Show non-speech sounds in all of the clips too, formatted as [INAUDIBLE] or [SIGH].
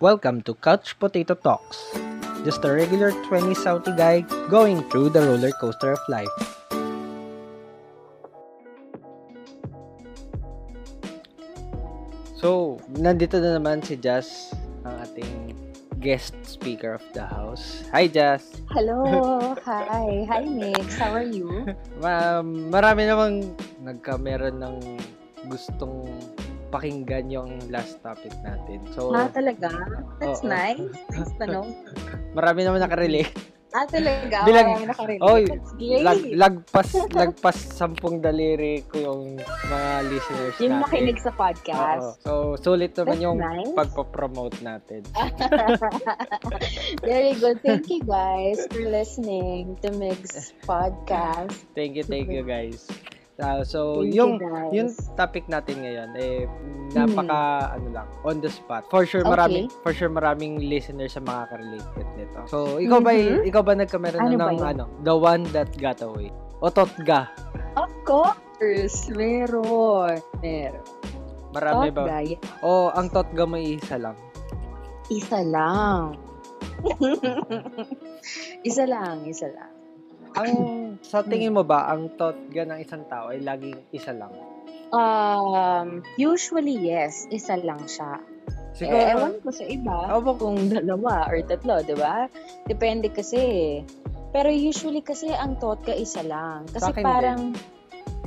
Welcome to Couch Potato Talks. Just a regular 20 Saudi guy going through the roller coaster of life. So, nandito na naman si Jazz, ang ating guest speaker of the house. Hi, Jazz! Hello! [LAUGHS] Hi! Hi, Mix! How are you? Ma- marami namang nagka-meron ng gustong pakinggan yung last topic natin. So, ah, talaga? That's Oo. nice. Nice tanong. [LAUGHS] marami naman nakarelate. Ah, talaga? Bilang- Marami nakarelate. Oy, That's great. Lag, lagpas, lagpas sampung daliri ko yung mga listeners yung natin. makinig sa Oo. podcast. So, sulit naman That's yung nice. pagpapromote natin. [LAUGHS] Very good. Thank you guys for listening to Mix Podcast. Thank you, thank you guys. Uh, so, Thank yung yung topic natin ngayon eh napaka ano lang on the spot. For sure marami Okay. for sure maraming listeners sa makaka-relate nito. So, ikaw ba Mhm. ikaw ba nagkameron Ano na ba ng ano, the one that got away? O totga? Of course! Meron. Meron. Marami Thought ba? O ang totga may isa lang? Isa lang. [LAUGHS] isa lang, isa lang. Ang sa tingin mo ba ang totga ng isang tao ay laging isa lang? Um, usually yes, isa lang siya. Siguro, eh, ewan ko sa iba ko. kung dalawa or tatlo, di ba? Depende kasi. Pero usually kasi ang thought ka isa lang. Kasi parang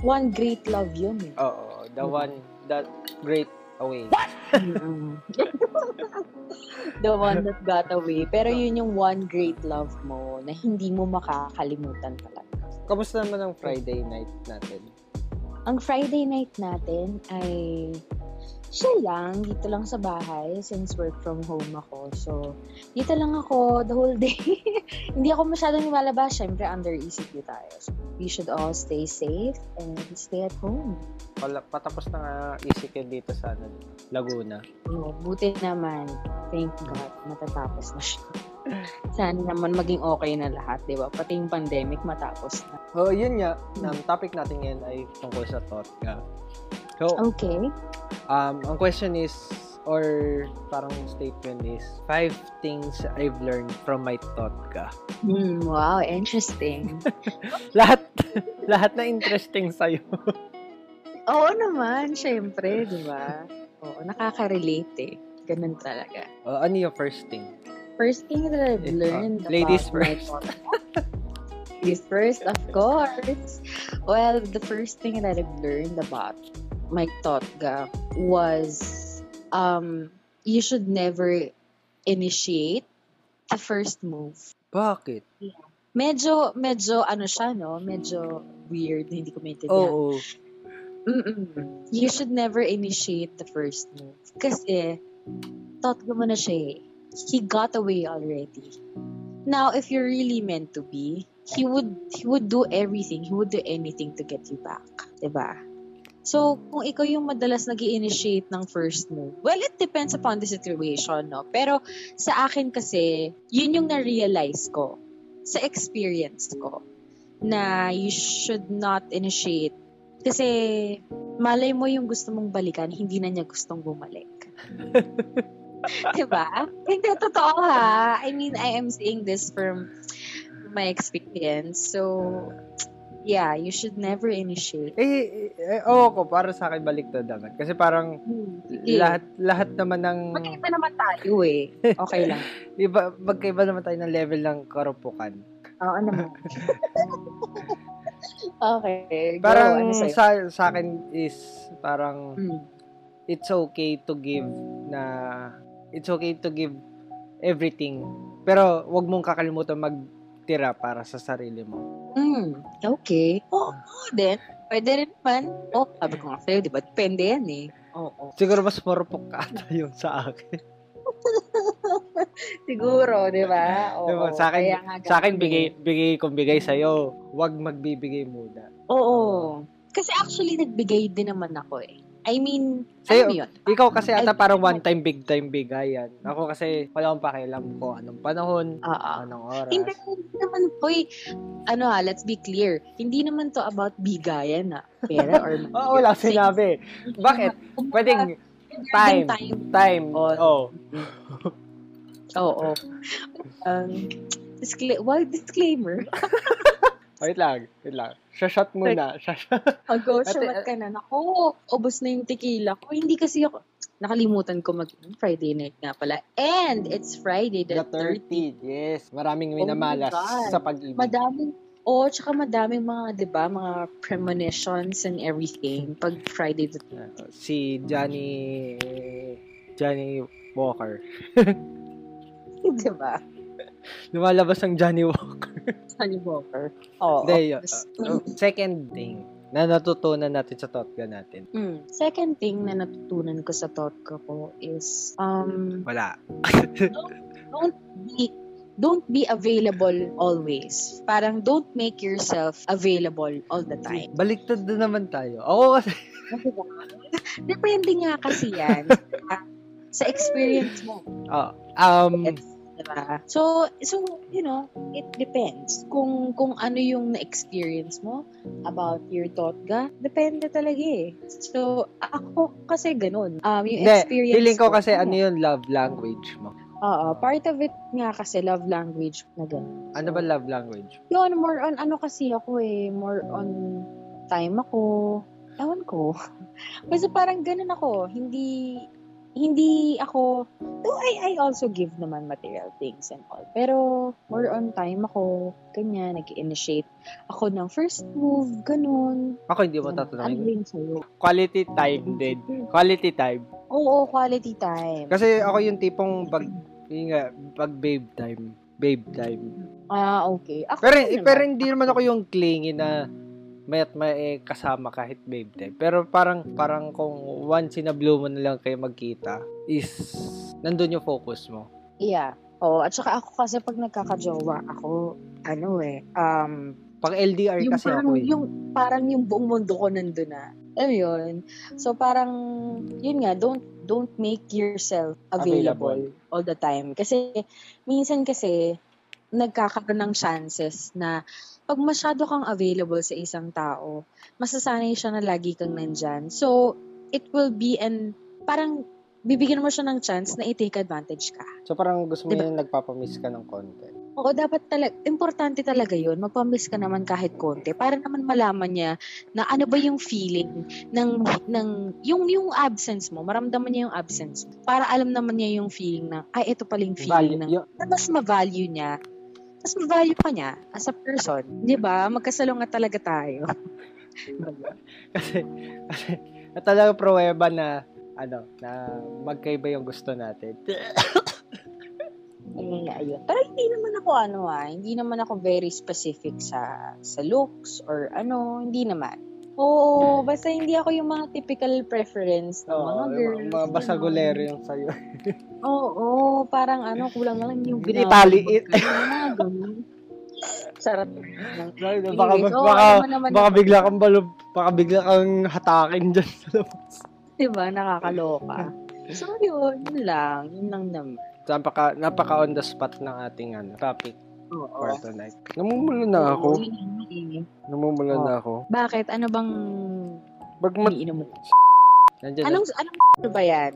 one great love yun. eh. Oo, the Mhm. one that great away. [LAUGHS] Mm-mm. [LAUGHS] The one that got away. Pero yun yung one great love mo na hindi mo makakalimutan talaga. Kamusta naman ang Friday night natin? Ang Friday night natin ay siya lang, dito lang sa bahay since work from home ako. So, dito lang ako the whole day. [LAUGHS] Hindi ako masyadong lumalabas. Siyempre, under ECQ tayo. So, we should all stay safe and stay at home. Wala, patapos na nga ECQ dito sa ano, Laguna. Oh, buti naman. Thank God. Matatapos na siya. [LAUGHS] Sana naman maging okay na lahat, di ba? Pati yung pandemic matapos na. Oh, yun nga, ang topic natin ngayon ay tungkol sa Totga. So, Okay. um, ang question is, or parang statement is, five things I've learned from my Totga. Hmm, wow, interesting. [LAUGHS] Lahat, lahat na interesting sa'yo. Oo naman, syempre, di ba? Oo, nakaka-relate eh. Ganun talaga. Oh, ano yung first thing? First thing that I've Eh, learned oh, ladies about my first. podcast- Ladies first, of course. Well, the first thing that I've learned about my Totga was um, you should never initiate the first move. Bakit? Medyo, medyo, ano siya, no? Medyo weird, hindi ko maintindihan. Oo. Mm-mm. You should never initiate the first move. Kasi, thought ko mo na siya eh. He got away already. Now, if you're really meant to be, he would he would do everything. He would do anything to get you back. 'Di ba? So, kung ikaw yung madalas nag initiate ng first move, well, it depends upon the situation, no? Pero, sa akin kasi, yun yung na-realize ko sa experience ko na you should not initiate kasi malay mo yung gusto mong balikan, hindi na niya gustong bumalik. [LAUGHS] diba? Hindi, totoo ha. I mean, I am saying this from my experience. So, yeah, you should never initiate. Eh, eh, oo ko, para sa akin baliktad naman. Kasi parang Hmm, lahat lahat naman ng Magkaiba naman tayo eh. Okay lang. [LAUGHS] iba magkaiba naman tayo ng level ng karupukan. Oo naman. [LAUGHS] okay. Go. Parang ano sa'yo? sa, sa akin is parang Hmm. it's okay to give na it's okay to give everything. Pero wag mong kakalimutan magtira para sa sarili mo. Mm, okay. Oo, oh, din. Pwede rin naman. Oh, sabi ko nga sa'yo, di ba? Depende yan eh. Oo. Siguro mas marupok ka ata yung sa akin. [LAUGHS] Siguro, di ba? Oo. Diba? Sa akin, sa akin bigay, eh. bigay kung bigay sa'yo, wag magbibigay muna. Oo. Kasi actually, nagbigay din naman ako eh. I mean, Sa'yo, mo yun? Ikaw kasi ata Ay, parang one time, big time bigayan. Ako kasi wala akong pakialam ko anong panahon, Oo. anong oras. Hindi, hindi naman po eh. Ano ha, let's be clear. Hindi naman to about bigayan na pera or money. [LAUGHS] Oo, wala akong sinabi. Bakit? Pwedeng time. time. Time. Oh. Oh. Oo. Um, discla- why disclaimer? [LAUGHS] Wait lang, wait lang. Shashot muna. Shashot. [LAUGHS] Ako, Ate, shot ka na. Naku, ubos na yung tequila ko. Hindi kasi ako, nakalimutan ko mag Friday night nga pala. And it's Friday the, The 30th. 30th, yes. Maraming Oh minamalas God. sa pag-ibig. Madaming, oh, tsaka madaming mga, di ba, mga premonitions and everything pag Friday the Uh, si Johnny Johnny Walker. [LAUGHS] di ba? Lumalabas ang Johnny Walker. Sunny Walker. Oo. Hindi, yun. Tapos, Uh, second thing na natutunan natin sa Totga natin. mm, second thing na natutunan ko sa Totga ko is, um, Wala. don't be don't be available always. Parang don't make yourself available all the time. Baliktad na naman tayo. Ako kasi, Depende nga kasi yan sa experience mo. oh, [LAUGHS] um, Diba? So, so, you know, it depends. Kung, kung ano yung na-experience mo about your Totga, depende talaga eh. So, ako kasi ganun. Um, yung hindi, experience feeling ko kasi ano yung love language mo. Oo, part of it nga kasi love language na ganun. Ano ba love language? Yun, more on ano kasi ako eh, more on time ako. Ewan ko. [LAUGHS] Basta parang ganun ako. Hindi, hindi ako, though I, I also give naman material things and all. Pero more on time ako, ganyan, nag-initiate ako ng first move, ganun. Ako hindi mo Ano tatanungin. sa'yo? Quality time din. Quality time. Oo, quality time. Kasi ako yung tipong pag, yun nga, pag babe time. Babe time. Ah, okay. Ako Pero, pero hindi naman ako yung clingy na may at may eh, kasama kahit babe time. Pero parang, parang kung once in a blue mo na lang kayo magkita, is, nandun yung focus mo. Yeah. Oo, at saka ako kasi pag nagkakajowa, ako, ano eh, um, Pag LDR yung kasi parang, ako eh. yung, parang yung buong mundo ko nandun na. Alam yun? So, parang, yun nga, don't, don't make yourself available, all the time. Kasi, minsan kasi, nagkakaroon ng chances na pag masyado kang available sa isang tao, masasanay siya na lagi kang nandyan. So, it will be an, parang, bibigyan mo siya ng chance na i-take advantage ka. So parang gusto mo Diba? yung nagpapamiss ka ng konti. Oo, dapat talaga, importante talaga yun. Magpamiss ka naman kahit konti para naman malaman niya na ano ba yung feeling ng, ng yung, yung absence mo. Maramdaman niya yung absence. Para alam naman niya yung feeling na, ay, ito pala yung feeling ng, Value, yung, na mas ma-value niya. Mas ma-value ka niya as a person. Di ba? Magkasalungat talaga tayo. kasi, kasi, talaga pruweba na, ano, na magkaiba yung gusto natin. Ayun nga, ayun. Pero hindi naman ako ano ah, hindi naman ako very specific sa sa looks or ano, hindi naman. Oo, basta hindi ako yung mga typical preference ng Oo, mga girls. mga, mga basagulero yung sa'yo. Oo, parang ano, kulang na lang yung Hindi ginagawa. paliit. Sarap. baka, Anyways, oo, baka, naman baka bigla kang balog, baka bigla kang hatakin dyan sa labas. Diba, nakakaloka. [LAUGHS] So, yun, lang. Yun lang naman. Napaka, napaka on the spot ng ating ano, topic Oo. for tonight. Namumula na ako. Oo, eh. Namumula Oo. na ako. Bakit? Ano bang Bag mat, iniinom mo? nandiyan Anong, anong ano ba yan?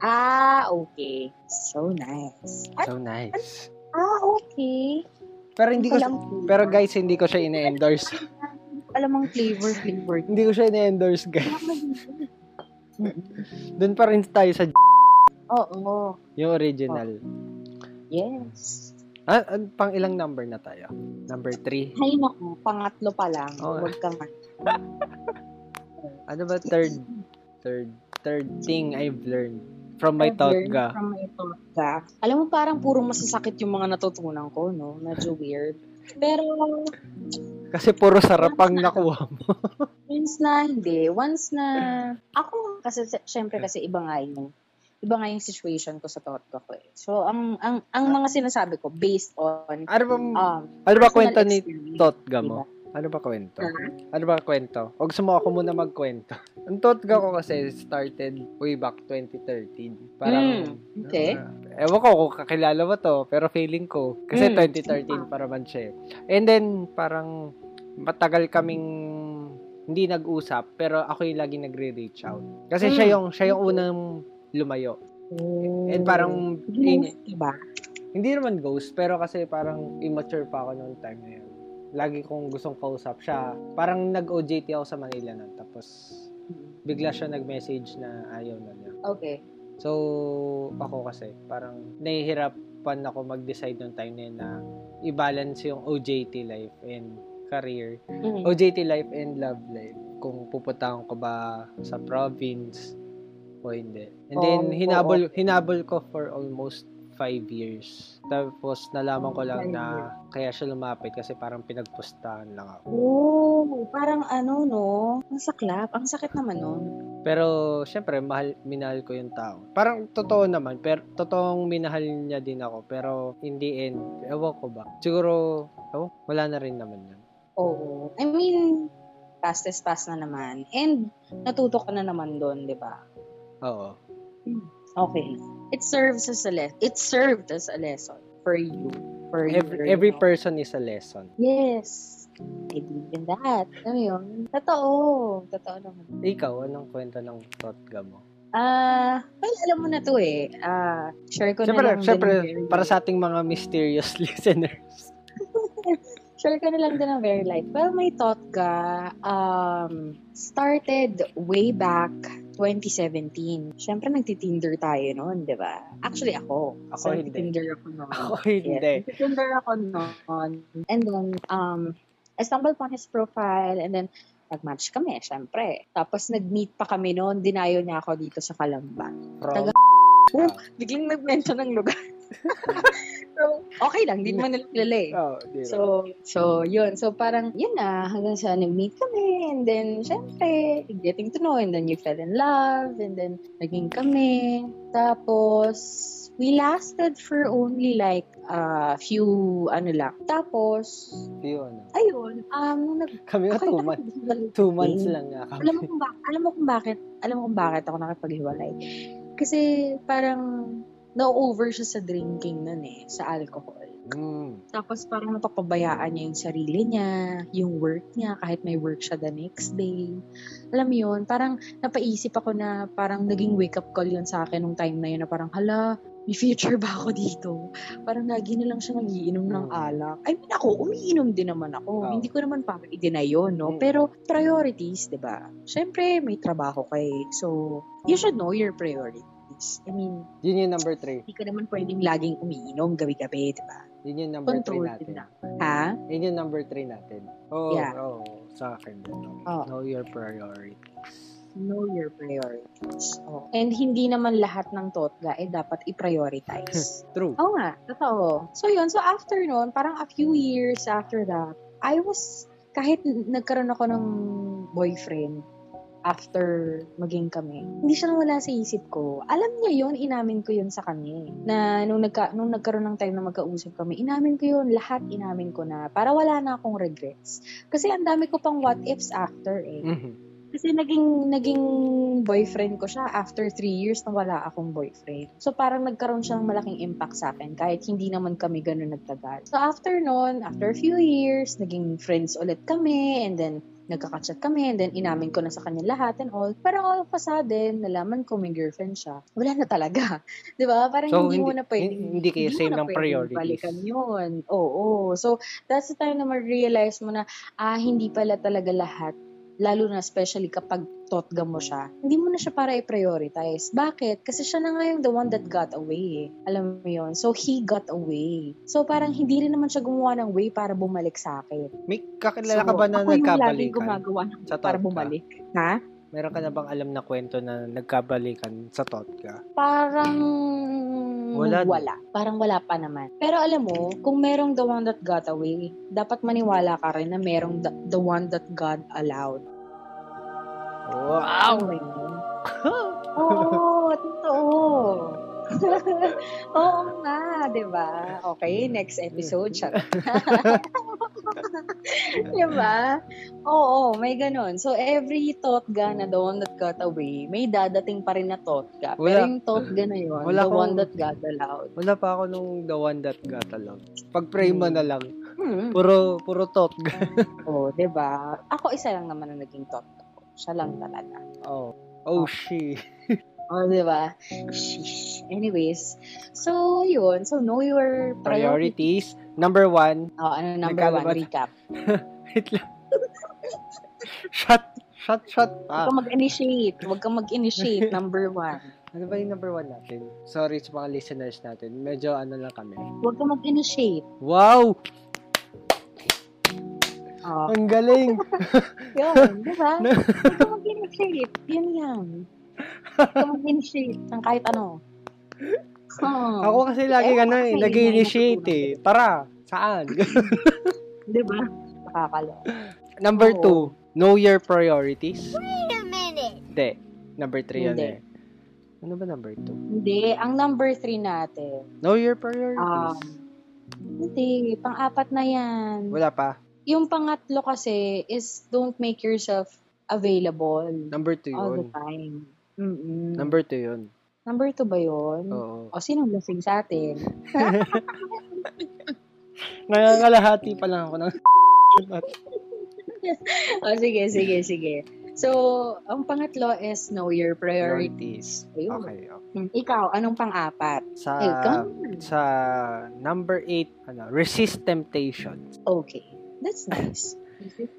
Ah, okay. So nice. So nice. Ah, okay. Pero hindi ko, flavor. pero guys, hindi ko siya ine-endorse. [LAUGHS] Alam mong flavor, flavor. hindi ko siya ine-endorse, guys. Doon pa rin tayo sa Oo. yung original. Yes. Ah, ah, pang ilang number na tayo? Number 3. Ay, naku. Pangatlo pa lang. Oo. Huwag kang [LAUGHS] Ano ba third third third thing I've learned from my thought ga. From my Totga. Alam mo, parang puro masasakit yung mga natutunan ko, no? Medyo weird. Pero, Kasi puro sarap ang nakuha mo. [LAUGHS] once na hindi, once na, ako, kasi syempre kasi iba nga yung, iba nga yung situation ko sa Totga ko eh. So, ang, ang, ang mga sinasabi ko, based on, Ano ba um, ano ba kwento ni experience, Totga diba? Ano ba kwento? Ha? Ano ba kwento? O gusto mo ako muna magkwento? [LAUGHS] Ang Totga ko kasi started way back 2013. Parang, Mm, okay. ah, ewan ko kung kakilala mo to, pero feeling ko, kasi Mm. 2013 pa naman siya eh. And then, parang, matagal kaming hindi nag-usap, pero ako yung lagi nagre-reach out. Kasi siya Mm. yung, siya yung unang lumayo. Oh. And parang, Ghost, diba? hindi naman ghost, pero kasi parang immature pa ako noong time na yun. Lagi kong gustong kausap siya. Parang nag-OJT ako sa Manila nun. Tapos, bigla siya nag-message na ayaw na niya. Okay. So, ako kasi, parang nahihirapan ako mag-decide noong time na yun na i-balance yung OJT life and career. Mhm. OJT life and love life. Kung pupuntahan ko ba sa province o hindi. And then, Oo, hinabol, hinabol ko for almost five years. Tapos, nalaman ko lang na kaya siya lumapit kasi parang pinagpustahan lang ako. Oh, parang ano, no? Ang saklap. Ang sakit naman nun. Pero, syempre, mahal, minahal ko yung tao. Parang totoo naman, pero totoong minahal niya din ako. Pero, in the end, ewan ko ba. Siguro, ewan, wala na rin naman yun. Oo. I mean, past is past na naman. And, natuto ka na naman doon, di ba? Oo. Okay. It serves as a lesson. It served as a lesson for you. For Every, your, every you know. person is a lesson. Yes. I believe in that. Ano yun? Totoo. Totoo naman. Ikaw, anong kwento ng Totga mo? Ah, well, alam mo na to eh. Ah, share ko Siyempre, na lang siyempre, din. para sa ating mga mysterious [LAUGHS] listeners. [LAUGHS] Share ko na lang din ang very light. Well, my thought ka, um, started way back 2017. Siyempre, nagtitinder tayo noon, di ba? Actually, ako. Ako so, hindi. nagtitinder ako noon. [LAUGHS] Ako hindi. Yes, nagtitinder ako noon. And then, um, I stumbled upon his profile and then, nag-match kami, syempre. Tapos, nag-meet pa kami noon. Dinayo niya ako dito sa Kalamba. Taga- Oh, [LAUGHS] biglang nag-mention ng lugar. [LAUGHS] so, okay lang. Di naman nila kilala eh. oh, ba? So, so, yun. So, parang, yun na, hanggang sa nag-meet kami, and then, syempre, getting to know, and then you fell in love, and then, naging kami. Tapos, we lasted for only like a few, ano lang. Tapos, yun. ayun, um, nag, Kami okay two na, months. Two months lang nga kami. alam mo kung bakit, alam mo kung bakit, alam mo kung bakit ako nakipaghiwalay. Kasi, parang, na-over siya sa drinking nun eh, sa alcohol. Mm. Tapos parang napapabayaan niya yung sarili niya, yung work niya, kahit may work siya the next day. Alam mo yun, parang napaisip ako na parang naging wake-up call yun sa akin nung time na yun na parang, hala, may future ba ako dito? Parang lagi na lang siya nagiinom ng Mm. alak. I mean, ako, umiinom din naman ako. Oh. Hindi ko naman para i-deny yun, no? Mm. Pero priorities, di ba? Siyempre, may trabaho kay. So, you should know your priorities. I mean, Yun yung number three. hindi ka naman pwedeng laging umiinom gabi-gabi, di ba? Yun yung number three Control natin. din na. Ha? Yun yung number three natin. Oo, Yeah. oo. sa akin. din. Oo. Know your priorities. Know your priorities. Oh. And hindi naman lahat ng totga eh dapat i-prioritize. [LAUGHS] True. Oo nga, totoo. So yun, so after nun, parang a few years after that, I was, kahit nagkaroon ako ng boyfriend, after maging kami. Hindi siya nawala sa isip ko. Alam niya yun, inamin ko yun sa kanya. eh. Na nung, nagka, nung nagkaroon ng time na magkausap kami, inamin ko yun, lahat inamin ko na. Para wala na akong regrets. Kasi ang dami ko pang what ifs after eh. Mhm. Kasi naging naging boyfriend ko siya after three years na wala akong boyfriend. So parang nagkaroon siya ng malaking impact sa akin kahit hindi naman kami ganun nagtagal. So after nun, after a few years, naging friends ulit kami and then nagkakachat kami and then inamin ko na sa kanya lahat and all. Pero all of a sudden, nalaman ko may girlfriend siya. Wala na talaga. [LAUGHS] 'Di ba? Parang So, hindi, mo hindi- na pwedeng hindi- hindi kayo mo same ng priorities. Balikan yun. Oo. So, that's the time na ma-realize mo na, ah, hindi pala talaga lahat lalo na especially kapag totga mo siya, hindi mo na siya para i-prioritize. Bakit? Kasi siya na nga yung the one that got away. eh. Alam mo yon So, he got away. So, parang hindi rin naman siya gumawa ng way para bumalik sa akin. May kakilala ka So, ba na ako yung laging nagkabalikan? gumagawa ng Sa para bumalik. Ha? Meron ka na bang alam na kwento na nagkabalikan sa Totga? Parang Wala. wala. Parang wala pa naman. Pero alam mo, kung merong the one that got away, dapat maniwala ka rin na merong the, the one that God allowed. Wow! [LAUGHS] Oo, totoo. [LAUGHS] Oo nga, di ba? Okay, next episode. Shut [LAUGHS] di ba? Oo, may ganun. So, every totga na the one that got away, may dadating pa rin na totga. Pero Wala. yung totga na yun, Wala the one that got allowed. Wala pa ako nung the one that got along. Pag-pray mo Hmm. na lang. Hmm. Puro, puro Totga. Oo, di ba? Ako isa lang naman ang naging ko. Siya lang talaga. Oh. Oh, she. [LAUGHS] Oh, di ba? Sheesh. Anyways, so yun. So know your priorities. Priorities. Number one. Oh, ano number one? Nagkalabat. Recap. [LAUGHS] Wait lang. shot. Shot, shot. Huwag Ah. kang mag-initiate. Huwag kang mag-initiate. [LAUGHS] number one. Ano ba yung number one natin? Sorry sa mga listeners natin. Medyo ano lang kami. Huwag kang mag-initiate. Wow! Oh, Ang galing! [LAUGHS] yun. Di ba? Kang mag-initiate. Yun yan. Kang mag-initiate ng kahit ano. Oh. Ako kasi lagi Eh, ano eh, nag-initiate eh. Tara, saan? Di ba? Nakakalo. Number Oo. two, know your priorities. Wait a minute. Hindi. Number three yun Hindi. eh. Ano ba number two? Hindi. Ang number three natin. Know your priorities. Um, hindi. Pang-apat na yan. Wala pa. Yung pangatlo kasi is don't make yourself available Number two all the yun. time. Mm-mm. Number two yun. Number two ba yun? Oo. O, sinong lasing sa atin? [LAUGHS] Nangangalahati pa lang ako ng [LAUGHS] o, sige, sige, sige. So, ang pangatlo is know your priorities. Ayun. Okay. okay. Hmm, Ikaw, anong pang-apat? Sa on. sa number eight, ano, resist temptations. Okay. That's nice.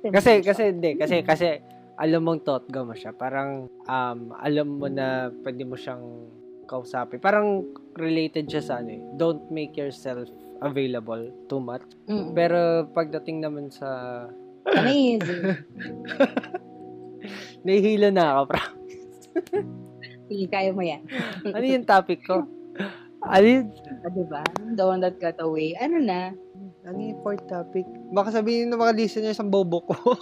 Kasi kasi hindi kasi kasi alam mong totga mo siya. Parang um alam mo na pwede mo siyang kausapin. Parang related siya sa ano eh. Don't make yourself available too much. Mm. Pero pagdating naman sa Amazing. [LAUGHS] nahihilo na ako. Pra- Sige, kaya mo yan. ano yung topic ko? Yung, Ah, diba? The one that got away. Ano na? ano yung fourth topic? Baka sabihin ng mga listeners ang bobo ko. [LAUGHS]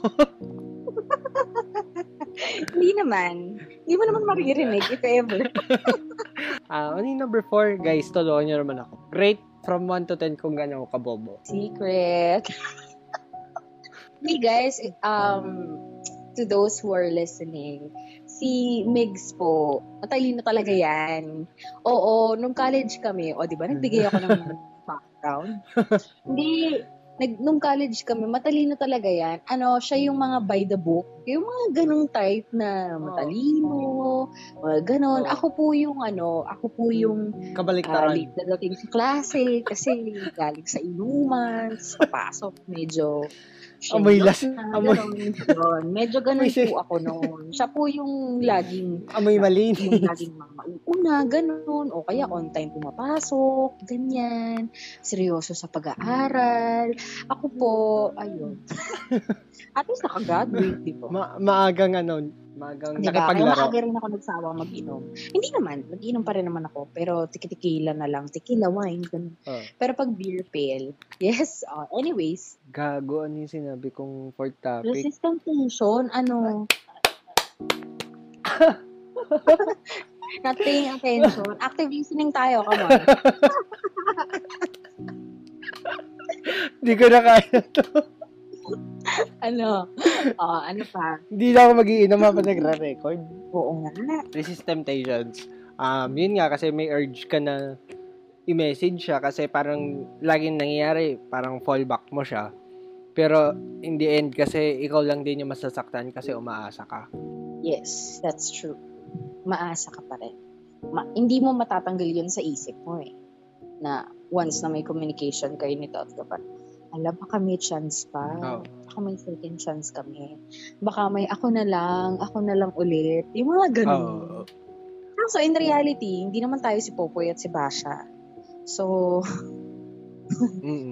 Hindi naman. Hindi mo naman maririnig, if ever. [LAUGHS] Ah, ano yung number four? Guys, tulungan niyo naman ako. Rate from 1 to 10 kung gano'n ako kabobo. Secret. hey guys, um, to those who are listening, si Migs po, matalino talaga yan. Oo, nung college kami, o di ba, nagbigay ako ng [LAUGHS] background. Hindi, nag, nung college kami, matalino talaga yan. Ano, siya yung mga by the book. Yung mga ganong type na matalino, mga ganon. Oo. Ako po yung ano, ako po yung uh, Kabaliktaran. late na dating sa klase kasi galing sa inuman, sa pasok, medyo Amoy las- amoy- ganon. Medyo ganun po ako noon. Siya po yung laging Amoy yung malinis. laging mauuna, ganun. O kaya on time pumapasok, ganyan. Seryoso sa pag-aaral. Ako po, ayun. [LAUGHS] At least nakagraduate, di ba? Ma- maagang ano, maagang Diba? Kaya nakipaglaro. maaga rin ako nagsawang mag-inom. Hindi naman, nag-inom pa rin naman ako. Pero tiki-tikila na lang. Tequila, wine, ganun. Oh. Pero pag beer pale, [LAUGHS] yes. uh, anyways, Gago, ano yung sinabi kong fourth topic? resistant tension, ano... [LAUGHS] Not paying attention. Active listening tayo, come on. [LAUGHS] Hindi ko na kaya to. [LAUGHS] ano? Oh, ano pa? Hindi na ako mag-iinom habang nagre-record. Oo nga. Resist temptations. Um, yun nga, kasi may urge ka na i-message siya kasi parang laging nangyayari, parang fallback mo siya. Pero in the end, kasi ikaw lang din yung masasaktan kasi umaasa ka. Yes, that's true. Maasa ka pa rin. Ma- hindi mo matatanggal yun sa isip mo eh. Na once na may communication kayo ni Totga pa, alam, baka may chance pa. Oo. Baka may second chance kami. Baka may ako na lang, ako na lang ulit. Yung mga ganun. Oo. So, in reality, hindi naman tayo si Popoy at si Basha. So,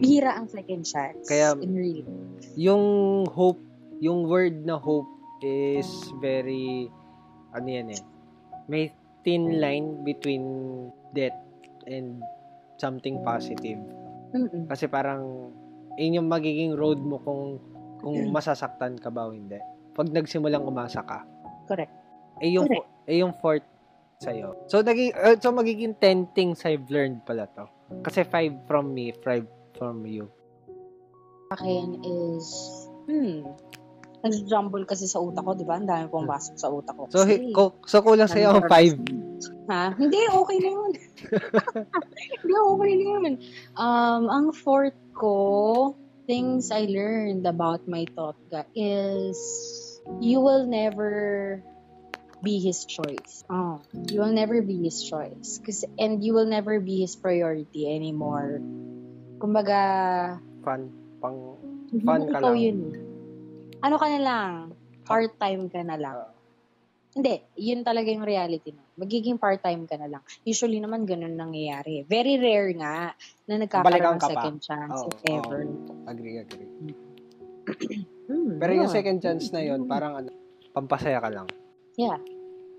bihira ang second chance. Kaya- in real. yung hope, yung word na hope is very, ano yan eh, may thin line between death and something positive. Mm-mm. Kasi parang, yun yung magiging road mo kung kung masasaktan ka ba o hindi. Pag nagsimulang umasa ka. Correct. Eh yung, Correct. eh yung fourth sa'yo. So, naging, uh, so magiging 10 things I've learned pala to. Kasi 5 from me, 5 from you. akin is, hmm, nag-jumble kasi sa utak ko, di ba? Ang dami pong pasok sa utak ko. So, ko, so kulang sa'yo ang 5. Ha? Hindi, okay na yun. [LAUGHS] [LAUGHS] Hindi, okay na yun. Um, ang fourth ko, things I learned about my thought ga is, you will never be his choice. Oh, you will never be his choice. Cause, and you will never be his priority anymore. Kumbaga, Fun. Pang, Fun na ka lang. yun. eh. Ano ka na lang? Part-time ka na lang. Hindi, yun talaga yung reality na. Magiging part-time ka na lang. Usually naman ganun nangyayari. Very rare nga na nagkakaroon ng ka pa. second chance if ever. agree, agree. [CLEARS THROAT] Hmm, Pero yung yun. second chance na yun, parang ano, pampasaya ka lang. Yeah.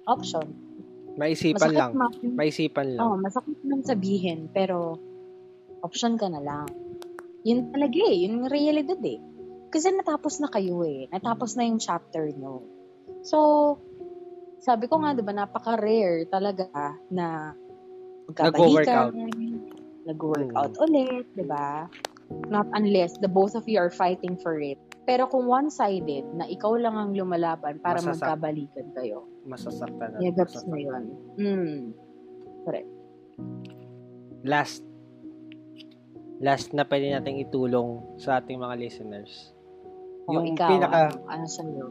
Option. Maisipan lang. man. Maisipan lang. Oo, masakit man sabihin, pero option ka na lang. Yun talaga eh. Yun yung realidad eh. Kasi natapos na kayo eh. Natapos na yung chapter nyo. So, sabi ko nga, di ba, napaka-rare talaga na Nagwo-workout. Nag-workout ulit, di ba? Not unless the both of you are fighting for it. Pero kung one-sided, na ikaw lang ang lumalaban para Masasak- magkabalikan kayo, Masasaktan yagats na yun. Hmm. Correct. Last. Last na pwede nating itulong sa ating mga listeners. Yung Yung ikaw, pinaka- ano, ano sa'yo?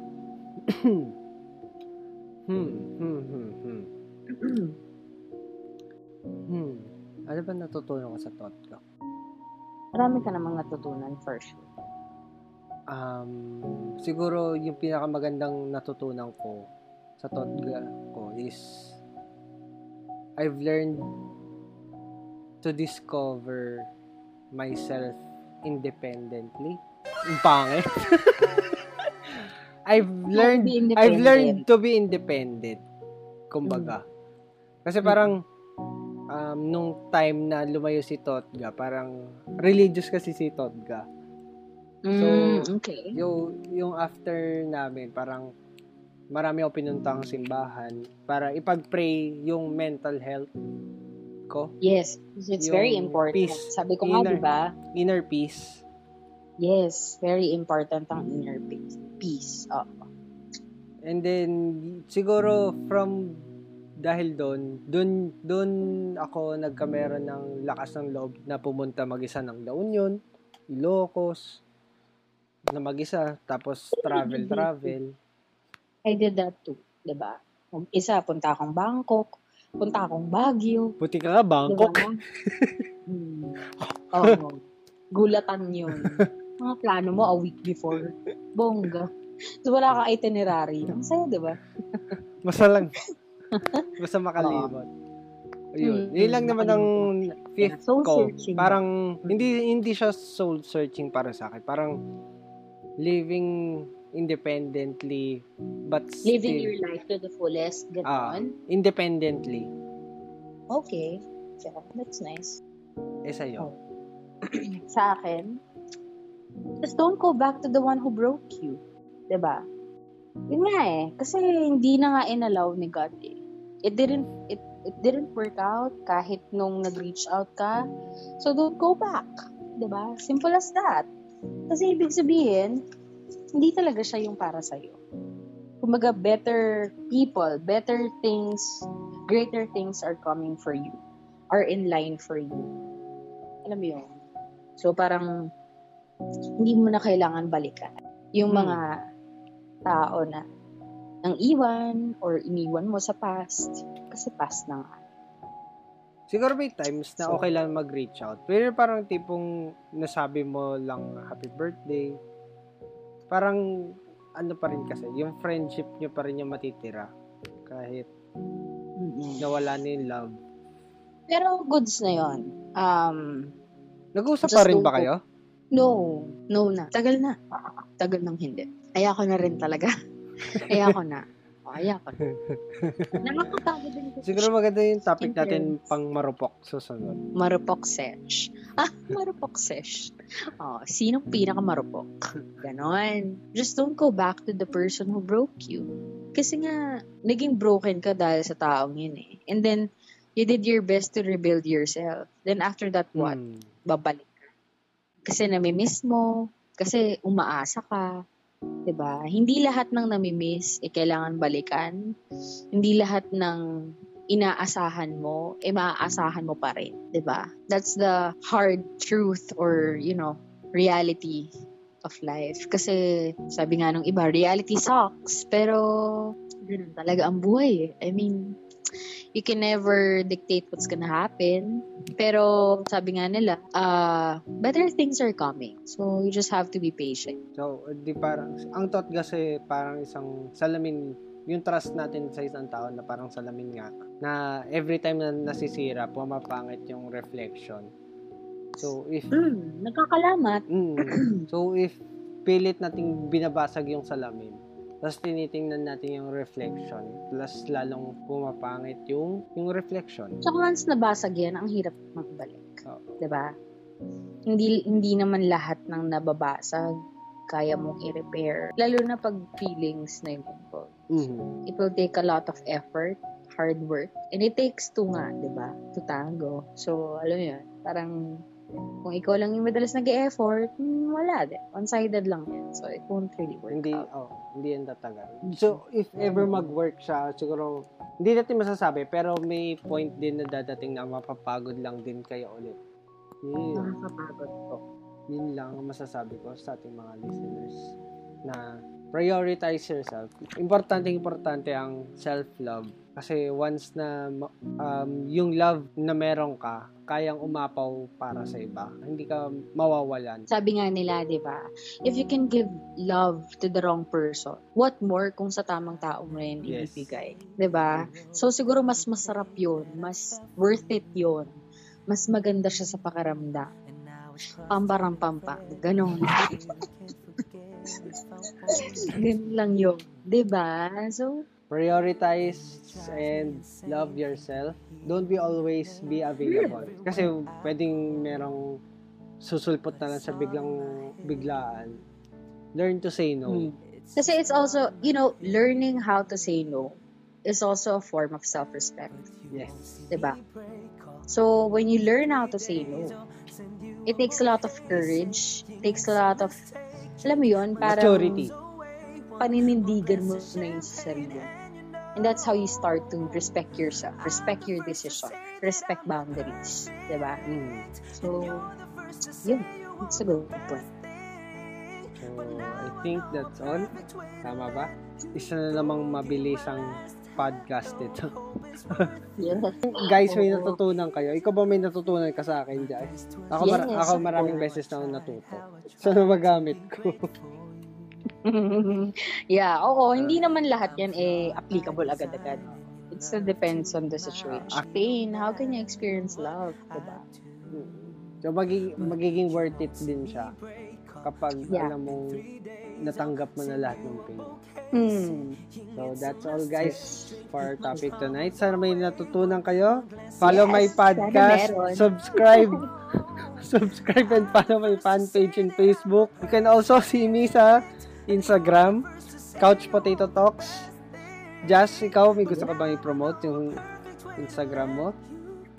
[CLEARS THROAT] Hmm, hmm, hmm, hmm. [CLEARS THROAT] Hmm. Ano ba natutunan ko sa thought ko? Marami ka namang natutunan for sure. Um, siguro yung pinakamagandang natutunan ko sa Totga ko is I've learned to discover myself independently. Ang pangit. [LAUGHS] I've learned. I've learned to be independent. Kumbaga. Kasi parang um, nung time na lumayo si Totga, parang religious kasi si Totga. Mm, okay. yung yung after namin parang marami ako pinuntang simbahan para ipag-pray yung mental health ko, Yes, it's Yung very important. peace. Sabi ko nga, Inner- di ba? inner peace. Yes, very important ang inner peace. Peace. Oh. And then siguro from dahil doon, doon doon ako nagkameron ng lakas ng loob na pumunta mag-isa ng La Union, Ilocos, na mag-isa, tapos travel travel. I did that too, di ba? Isa, punta akong Bangkok, punta akong Baguio, Buti ka nga, Bangkok. ba? [LAUGHS] Hmm. Oo. Gulatan yun. [LAUGHS] Mga plano mo a week before. Bongga. So, wala kang itinerary. Ang saya, di ba? Basta lang. Basta makalimot. Ayun. Mm, Yun lang naman ang fifth Soul ko. searching. Parang, hindi hindi siya soul searching para sa akin. Parang, living independently, but Living still, your life to the fullest. ah, Ganon. independently. okay. Yeah, that's nice. Eh, sa'yo. Oh. [CLEARS THROAT] sa akin, just don't go back to the one who broke you. ba? Yun nga eh. Kasi hindi na nga inallow ni God eh. It didn't, it, it didn't work out kahit nung nag-reach out ka. So don't go back. ba? Simple as that. Kasi ibig sabihin, hindi talaga siya yung para sa'yo. Kumbaga, better people, better things, greater things are coming for you. Are in line for you. Alam mo yun? So, parang, hindi mo na kailangan balikan. Yung Hmm. mga tao na nang iwan or iniwan mo sa past. Kasi past na nga. Siguro may times na So- okay lang mag-reach out. Pero parang tipong nasabi mo lang happy birthday. Parang ano pa rin kasi, yung friendship nyo pa rin yung matitira. Kahit nawala na yung love. Pero goods na yon. Um, Nag-uusap pa rin ba kayo? No. No na. Tagal na. Tagal nang hindi. Ayako na rin talaga. [LAUGHS] Ayako na. O, Ayako na. [LAUGHS] Nakakapagod din kasi Siguro maganda yung topic Interest. natin pang marupok susunod. Marupok sesh. [LAUGHS] Ah, marupok sesh. Oh, sinong pinaka marupok? Ganon. Just don't go back to the person who broke you. Kasi nga, naging broken ka dahil sa taong yun eh. And then, you did your best to rebuild yourself. Then after that, what? Hmm. Babalik. Kasi namimiss mo. Kasi umaasa ka. 'Di ba? Hindi lahat ng namimiss eh kailangan balikan. Hindi lahat ng inaasahan mo, eh maaasahan mo pa rin, 'di ba? That's the hard truth or, you know, reality of life. Kasi, sabi nga nung iba, reality sucks. Pero, ganun talaga ang buhay eh. I mean, you can never dictate what's gonna happen. Pero, sabi nga nila, uh, better things are coming. So, you just have to be patient. So, di parang, ang thought kasi parang isang salamin, yung trust natin sa isang tao na parang salamin nga, na every time na nasisira, pumapangit yung reflection. So, if... Mm, nagkakalamat. Mm, so, if pilit nating binabasag yung salamin, tapos tinitingnan natin yung reflection, plus lalong pumapangit yung yung reflection. So, once nabasag yan, ang hirap magbalik. 'Di ba? Hindi hindi naman lahat ng nababasag kaya mong i-repair. Lalo na pag feelings na involved. Mhm. It will take a lot of effort, hard work, and it takes two nga, 'di ba? To tango. So, alam yun, parang kung ikaw lang yung madalas nag-e-effort, hmm, wala din. One-sided lang yan. So, it won't really work Hindi, out. oh, hindi yan tatagal. So, if ever mag-work siya, siguro, hindi natin masasabi, pero may point din na dadating na mapapagod lang din kayo ulit. Yun, Nakakapagod po. yun lang ang masasabi ko sa ating mga listeners na prioritize yourself. Importante, importante ang self-love. Kasi once na um, yung love na meron ka, kayang umapaw para sa iba. Hindi ka mawawalan. Sabi nga nila, di ba, if you can give love to the wrong person, what more kung sa tamang tao mo rin Yes. ibibigay? Di ba? So, siguro mas masarap yun. Mas worth it yun. Mas maganda siya sa pakaramdam. Pambarang pampa. Ganon. [LAUGHS] Ganun lang yun. Di ba? So, prioritize and love yourself. Don't be always be available. Kasi pwedeng merong susulpot na lang sa biglang biglaan. Learn to say no. Hmm. Kasi it's also, you know, learning how to say no is also a form of self-respect. Yes. Diba? So, when you learn how to say no, it takes a lot of courage, it takes a lot of, alam mo yun, parang Maturity. Paninindigan mo na yung sarili. And that's how you start to respect yourself, respect your decision, respect boundaries. Diba? Mm. So, yun. It's a good point. So, I think that's all. Tama ba? Isa na namang mabilisang podcast ito. [LAUGHS] Yeah. Guys, may natutunan kayo. Ikaw ba may natutunan ka sa akin, Jai? Ako, mar- Yes, ako of maraming beses na ako natuto. Saan magamit ko? [LAUGHS] yeah, oo. Hindi naman lahat yan eh applicable agad-agad. It still depends on the situation. Pain, how can you experience love? Diba? So, magiging, magiging worth it din siya kapag Yeah. alam mong natanggap mo na lahat ng pain. Hmm. So, that's all guys for our topic tonight. Sana may natutunan kayo. Follow Yes, my podcast. Subscribe. [LAUGHS] subscribe and follow my fan page in Facebook. You can also see me sa Instagram, Couch Potato Talks. Jazz, ikaw, may gusto ka bang i-promote yung Instagram mo?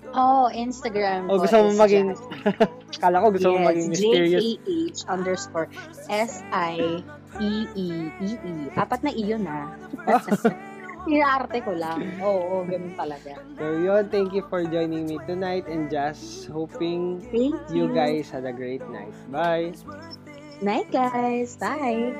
Oh, Instagram O ko gusto mo maging... [LAUGHS] Kala ko gusto mo yes, maging mysterious. J-A-H underscore S-I-E-E-E-E. Apat na iyon ha. [LAUGHS] Inaarte ko lang. Oo, ganun talaga. So yun, thank you for joining me tonight and just hoping you. you guys had a great night. Bye! Night, guys. Bye.